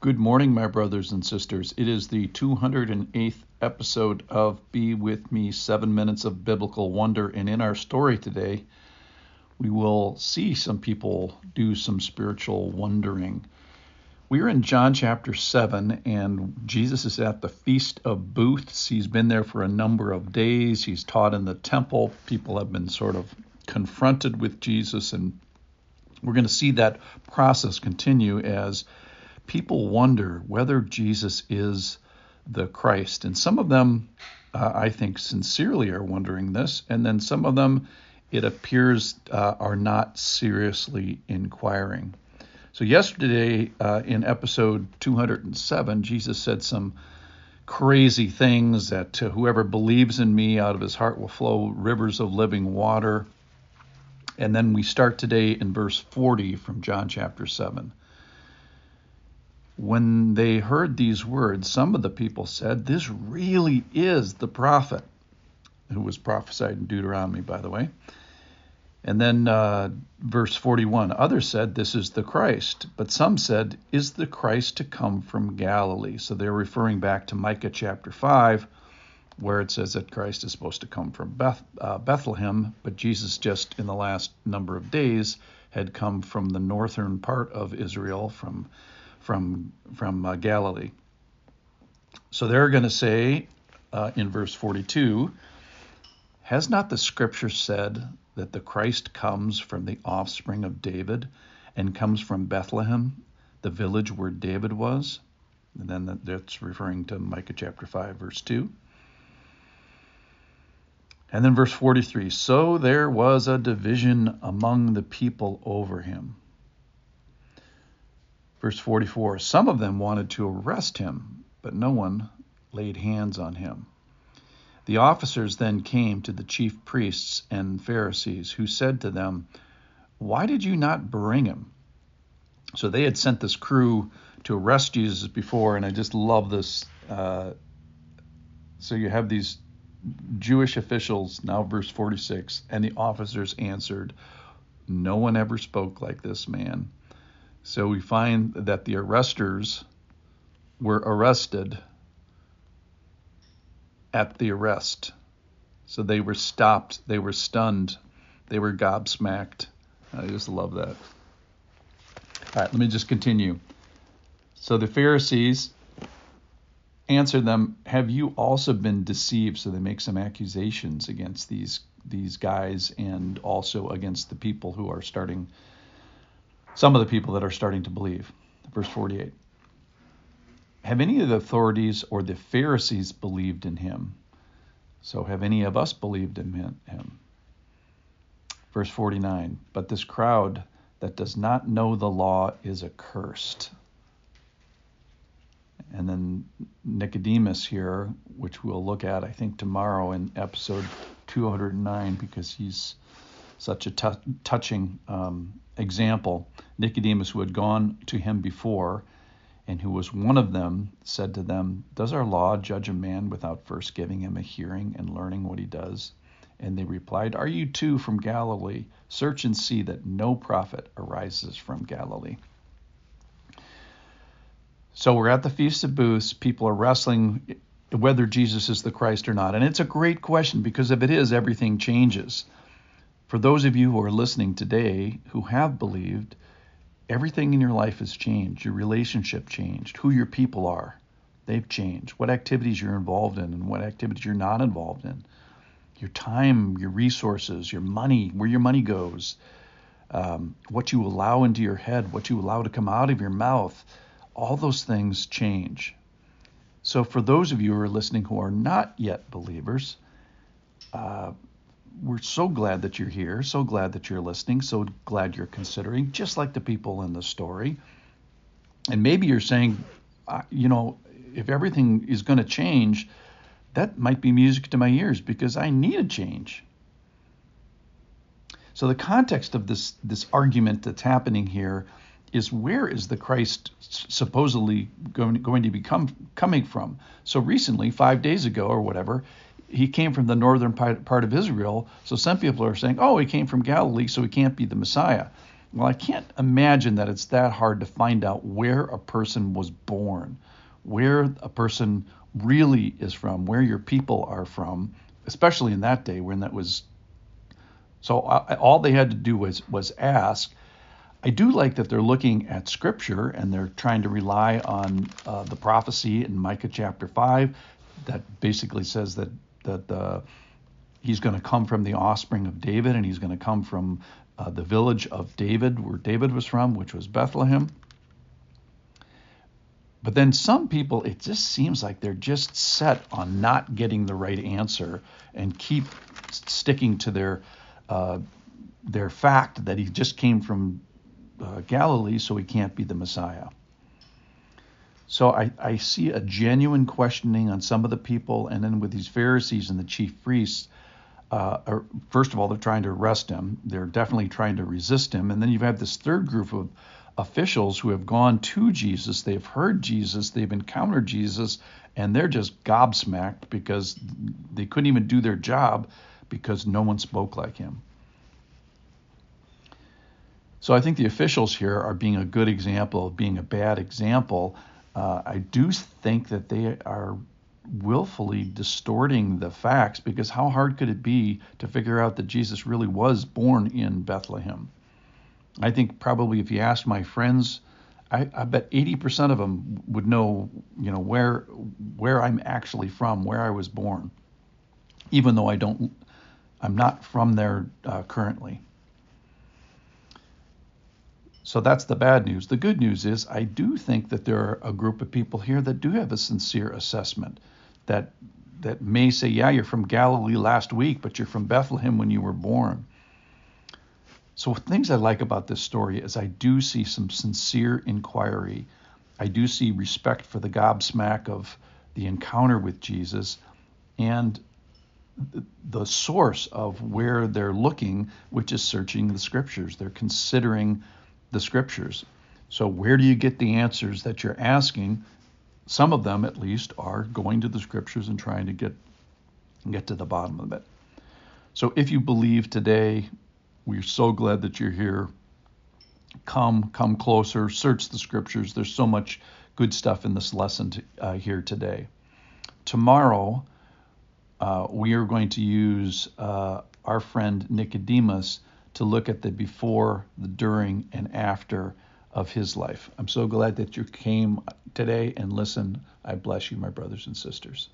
Good morning, my brothers and sisters. It is the 208th episode of Be With Me Seven Minutes of Biblical Wonder. And in our story today, we will see some people do some spiritual wondering. We are in John chapter 7, and Jesus is at the Feast of Booths. He's been there for a number of days. He's taught in the temple. People have been sort of confronted with Jesus, and we're going to see that process continue as people wonder whether Jesus is the Christ. And some of them, uh, I think, sincerely are wondering this. And then some of them, it appears, uh, are not seriously inquiring. So, yesterday uh, in episode 207, Jesus said some crazy things that whoever believes in me, out of his heart will flow rivers of living water. And then we start today in verse 40 from John chapter 7. When they heard these words, some of the people said, This really is the prophet, who was prophesied in Deuteronomy, by the way. And then uh, verse 41 others said, This is the Christ. But some said, Is the Christ to come from Galilee? So they're referring back to Micah chapter 5, where it says that Christ is supposed to come from Beth, uh, Bethlehem, but Jesus just in the last number of days had come from the northern part of Israel, from from from uh, Galilee. So they're going to say uh, in verse 42, has not the scripture said that the Christ comes from the offspring of David and comes from Bethlehem, the village where David was? And then that's referring to Micah chapter 5, verse 2. And then verse 43 So there was a division among the people over him. Verse 44 Some of them wanted to arrest him, but no one laid hands on him. The officers then came to the chief priests and Pharisees, who said to them, Why did you not bring him? So they had sent this crew to arrest Jesus before, and I just love this. Uh, so you have these Jewish officials, now verse 46, and the officers answered, No one ever spoke like this man. So we find that the arresters were arrested at the arrest. So they were stopped, they were stunned, they were gobsmacked. I just love that. All right, let me just continue. So the Pharisees answered them, "Have you also been deceived?" So they make some accusations against these these guys and also against the people who are starting some of the people that are starting to believe. Verse 48. Have any of the authorities or the Pharisees believed in him? So have any of us believed in him? Verse 49. But this crowd that does not know the law is accursed. And then Nicodemus here, which we'll look at, I think, tomorrow in episode 209, because he's such a t- touching um, example. Nicodemus, who had gone to him before, and who was one of them, said to them, Does our law judge a man without first giving him a hearing and learning what he does? And they replied, Are you too from Galilee? Search and see that no prophet arises from Galilee. So we're at the Feast of Booths. People are wrestling whether Jesus is the Christ or not. And it's a great question because if it is, everything changes. For those of you who are listening today who have believed, everything in your life has changed. Your relationship changed. Who your people are, they've changed. What activities you're involved in and what activities you're not involved in. Your time, your resources, your money, where your money goes, um, what you allow into your head, what you allow to come out of your mouth, all those things change. So, for those of you who are listening who are not yet believers, uh, we're so glad that you're here, so glad that you're listening, so glad you're considering, just like the people in the story. And maybe you're saying, you know, if everything is going to change, that might be music to my ears because I need a change. So the context of this this argument that's happening here is where is the Christ supposedly going, going to be coming from? So recently, five days ago or whatever, he came from the northern part of Israel. So some people are saying, oh, he came from Galilee, so he can't be the Messiah. Well, I can't imagine that it's that hard to find out where a person was born, where a person really is from, where your people are from, especially in that day when that was. So uh, all they had to do was was ask. I do like that they're looking at Scripture and they're trying to rely on uh, the prophecy in Micah chapter five, that basically says that that he's going to come from the offspring of David and he's going to come from uh, the village of David, where David was from, which was Bethlehem. But then some people, it just seems like they're just set on not getting the right answer and keep sticking to their uh, their fact that he just came from uh, Galilee, so he can't be the Messiah. So I, I see a genuine questioning on some of the people, and then with these Pharisees and the chief priests, uh, first of all, they're trying to arrest him. They're definitely trying to resist him. And then you have had this third group of officials who have gone to Jesus. They've heard Jesus. They've encountered Jesus, and they're just gobsmacked because they couldn't even do their job because no one spoke like him. So I think the officials here are being a good example of being a bad example. Uh, I do think that they are willfully distorting the facts because how hard could it be to figure out that Jesus really was born in Bethlehem? I think probably if you asked my friends, I, I, bet 80% of them would know, you know, where where I'm actually from, where I was born, even though I don't, I'm not from there uh, currently. So that's the bad news. The good news is I do think that there are a group of people here that do have a sincere assessment that that may say, yeah, you're from Galilee last week, but you're from Bethlehem when you were born. So things I like about this story is I do see some sincere inquiry. I do see respect for the gobsmack of the encounter with Jesus and the source of where they're looking, which is searching the scriptures. They're considering the scriptures. So, where do you get the answers that you're asking? some of them at least are going to the scriptures and trying to get get to the bottom of it. So if you believe today, we're so glad that you're here. Come, come closer, search the scriptures. There's so much good stuff in this lesson to, uh, hear today. Tomorrow, uh, we are going to use uh, our friend Nicodemus to look at the before, the during, and after of his life. I'm so glad that you came today and listened. I bless you, my brothers and sisters.